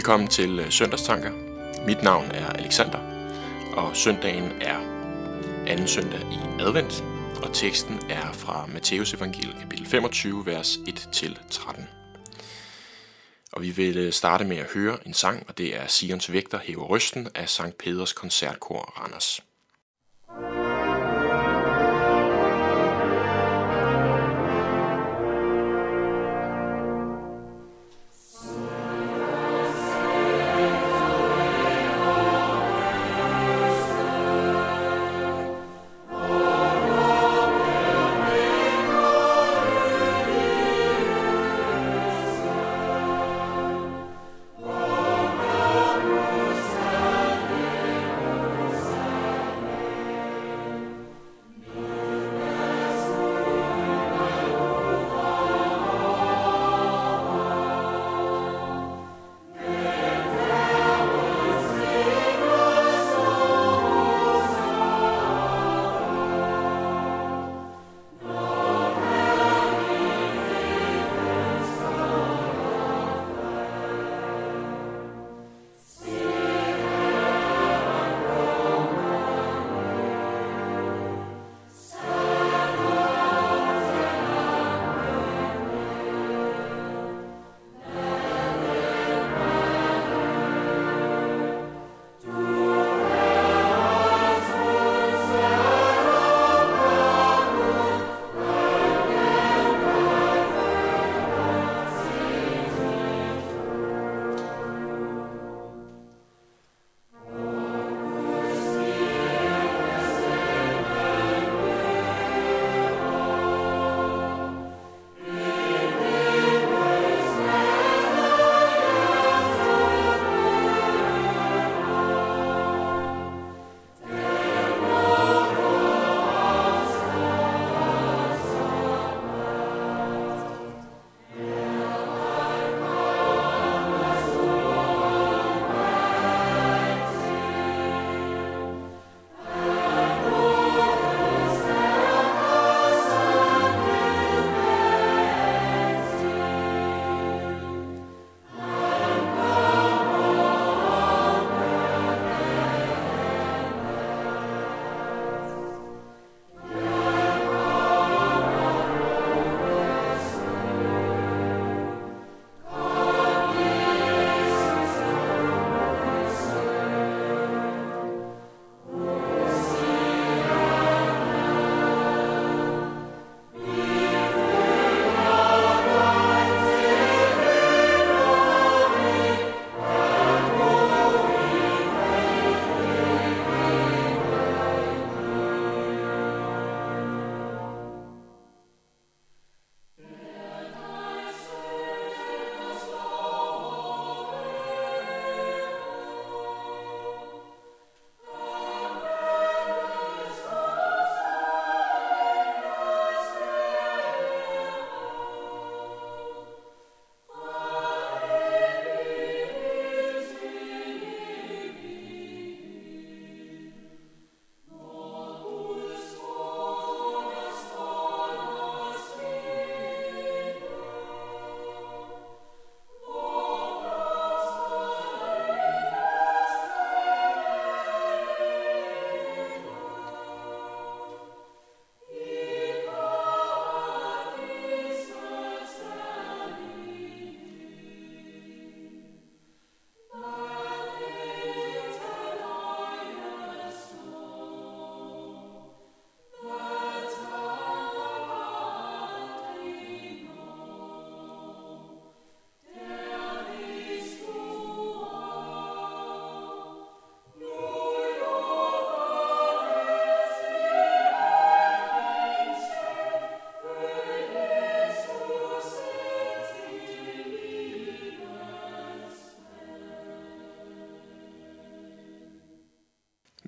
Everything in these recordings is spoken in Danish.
Velkommen til øh, Søndagstanker. Mit navn er Alexander, og søndagen er anden søndag i advent, og teksten er fra Matteus evangeliet kapitel 25, vers 1-13. Og vi vil øh, starte med at høre en sang, og det er Sions Vægter hæver røsten af Sankt Peders Koncertkor Randers.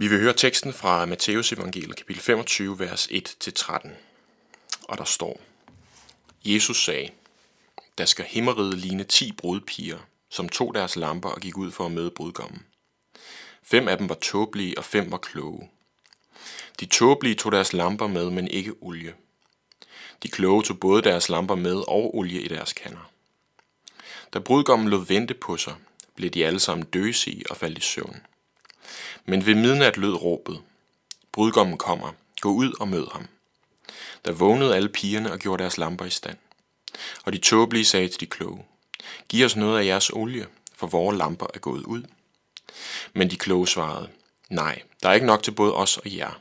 Vi vil høre teksten fra Matteus evangeliet kapitel 25, vers 1-13. Og der står, Jesus sagde, der skal himmeriget ligne ti brudpiger, som tog deres lamper og gik ud for at møde brudgommen. Fem af dem var tåbelige, og fem var kloge. De tåbelige tog deres lamper med, men ikke olie. De kloge tog både deres lamper med og olie i deres kander. Da brudgommen lod vente på sig, blev de alle sammen døsige og faldt i søvn. Men ved midnat lød råbet. Brudgommen kommer. Gå ud og mød ham. Der vågnede alle pigerne og gjorde deres lamper i stand. Og de tåbelige sagde til de kloge, Giv os noget af jeres olie, for vores lamper er gået ud. Men de kloge svarede, Nej, der er ikke nok til både os og jer.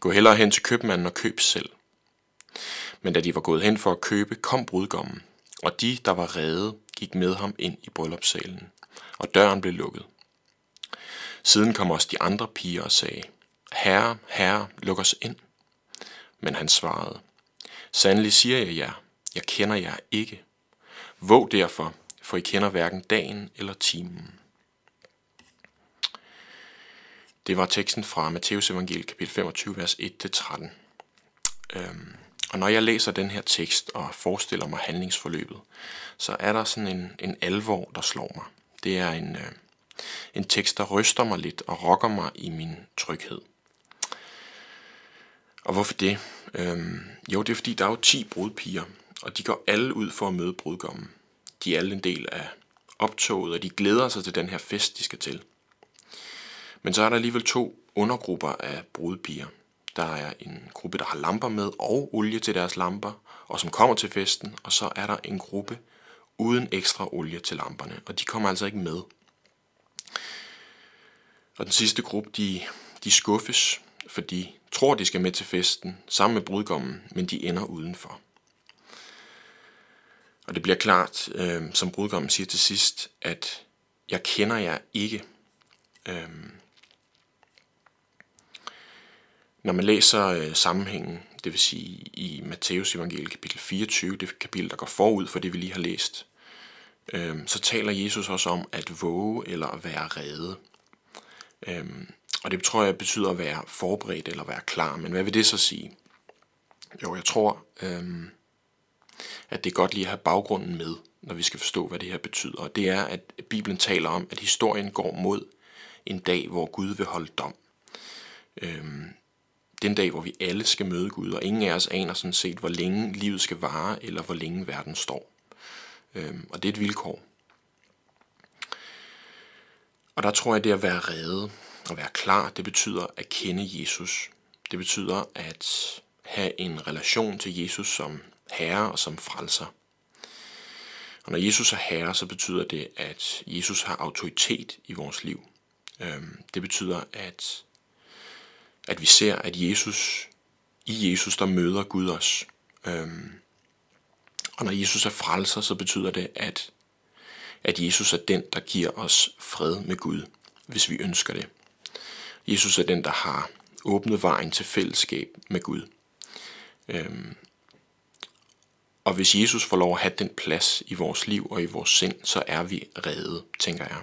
Gå hellere hen til købmanden og køb selv. Men da de var gået hen for at købe, kom brudgommen, og de, der var redde, gik med ham ind i bryllupssalen, og døren blev lukket. Siden kom også de andre piger og sagde, Herre, herre, luk os ind. Men han svarede, Sandelig siger jeg jer, jeg kender jer ikke. Våg derfor, for I kender hverken dagen eller timen. Det var teksten fra Matteus evangeliet kapitel 25, vers 1-13. Øhm, og når jeg læser den her tekst og forestiller mig handlingsforløbet, så er der sådan en, en alvor, der slår mig. Det er en, øh, en tekst, der ryster mig lidt og rokker mig i min tryghed. Og hvorfor det? Øhm, jo, det er fordi, der er jo 10 brudpiger, og de går alle ud for at møde brudgommen. De er alle en del af optoget, og de glæder sig til den her fest, de skal til. Men så er der alligevel to undergrupper af brudpiger. Der er en gruppe, der har lamper med og olie til deres lamper, og som kommer til festen, og så er der en gruppe uden ekstra olie til lamperne, og de kommer altså ikke med. Og den sidste gruppe, de, de skuffes, for de tror, de skal med til festen sammen med brudgommen, men de ender udenfor. Og det bliver klart, øh, som brudgommen siger til sidst, at jeg kender jer ikke. Øh, når man læser øh, sammenhængen, det vil sige i Matteus evangeliet kapitel 24, det kapitel, der går forud for det, vi lige har læst, øh, så taler Jesus også om at våge eller at være redde. Øh, og det tror jeg betyder at være forberedt eller være klar. Men hvad vil det så sige? Jo, jeg tror, øhm, at det er godt lige at have baggrunden med, når vi skal forstå, hvad det her betyder. Og det er, at Bibelen taler om, at historien går mod en dag, hvor Gud vil holde dom. Øhm, den dag, hvor vi alle skal møde Gud, og ingen af os aner sådan set, hvor længe livet skal vare, eller hvor længe verden står. Øhm, og det er et vilkår. Og der tror jeg, det at være reddet og være klar, det betyder at kende Jesus. Det betyder at have en relation til Jesus som herre og som frelser. Og når Jesus er herre, så betyder det, at Jesus har autoritet i vores liv. Øhm, det betyder, at, at vi ser, at Jesus, i Jesus, der møder Gud os. Øhm, og når Jesus er frelser, så betyder det, at, at Jesus er den, der giver os fred med Gud, hvis vi ønsker det. Jesus er den, der har åbnet vejen til fællesskab med Gud. Øhm, og hvis Jesus får lov at have den plads i vores liv og i vores sind, så er vi reddet, tænker jeg.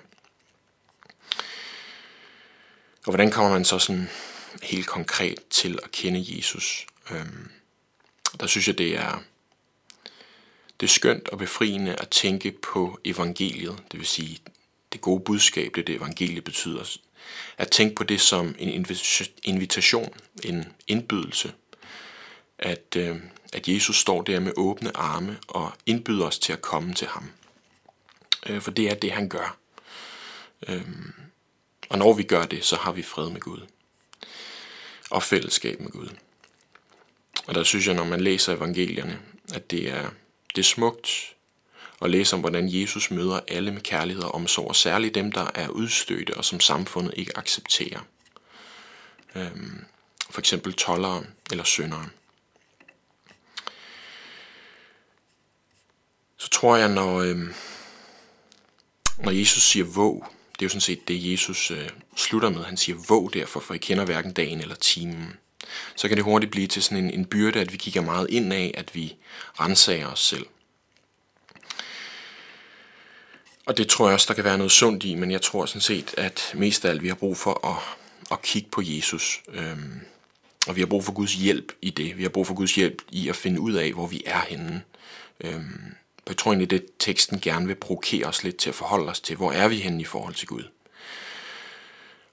Og hvordan kommer man så sådan helt konkret til at kende Jesus? Øhm, der synes jeg, det er, det er skønt og befriende at tænke på evangeliet, det vil sige det gode budskab, det det evangeliet betyder. At tænke på det som en invitation, en indbydelse. At, øh, at Jesus står der med åbne arme og indbyder os til at komme til ham. Øh, for det er det, han gør. Øh, og når vi gør det, så har vi fred med Gud. Og fællesskab med Gud. Og der synes jeg, når man læser evangelierne, at det er, det er smukt at læse om, hvordan Jesus møder alle med kærlighed og omsorg, og særligt dem, der er udstødte og som samfundet ikke accepterer. Øhm, for eksempel tollere eller syndere. Så tror jeg, når, øhm, når Jesus siger våg, det er jo sådan set det, Jesus øh, slutter med. Han siger våg derfor, for I kender hverken dagen eller timen. Så kan det hurtigt blive til sådan en, en byrde, at vi kigger meget ind af, at vi renser os selv. Og det tror jeg også, der kan være noget sundt i, men jeg tror sådan set, at mest af alt vi har brug for at, at kigge på Jesus. Øhm, og vi har brug for Guds hjælp i det. Vi har brug for Guds hjælp i at finde ud af, hvor vi er henne. Øhm, jeg tror egentlig, det teksten gerne vil provokere os lidt til at forholde os til, hvor er vi henne i forhold til Gud.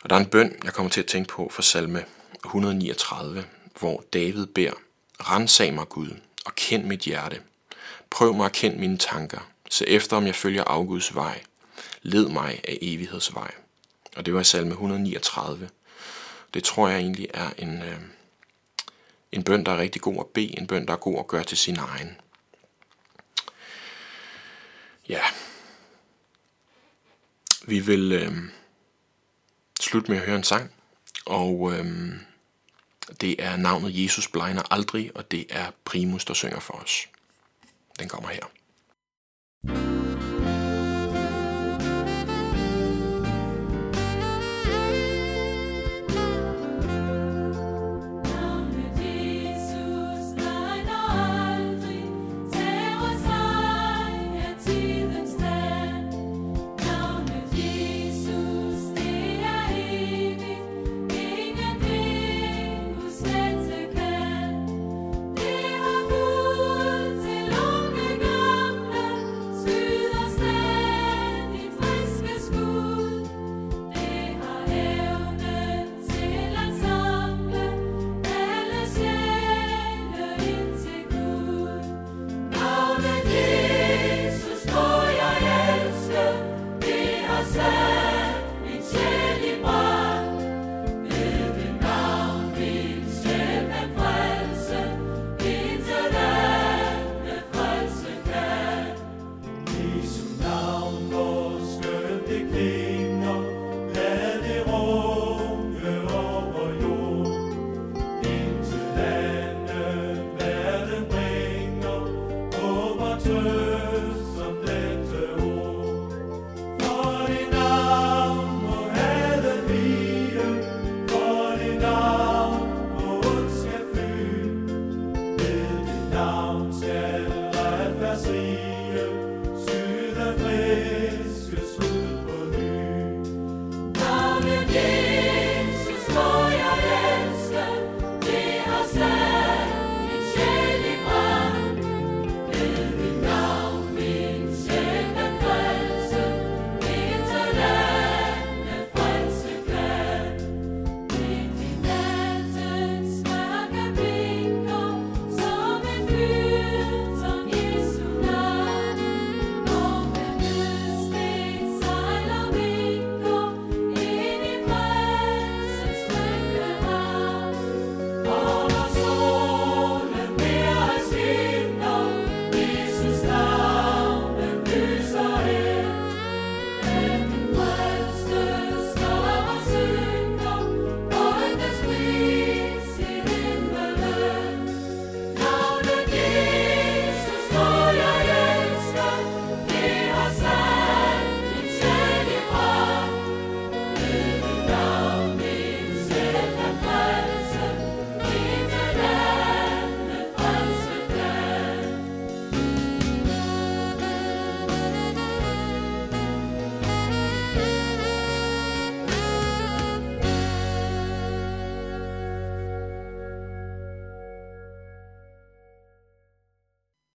Og der er en bøn, jeg kommer til at tænke på for salme 139, hvor David beder, Rensag mig Gud, og kend mit hjerte. Prøv mig at kende mine tanker. Se efter, om jeg følger afguds vej, led mig af evighedsvej. Og det var i salme 139. Det tror jeg egentlig er en, øh, en bøn, der er rigtig god at bede, en bøn, der er god at gøre til sin egen. Ja, vi vil øh, slutte med at høre en sang, og øh, det er navnet Jesus blegner aldrig, og det er Primus, der synger for os. Den kommer her.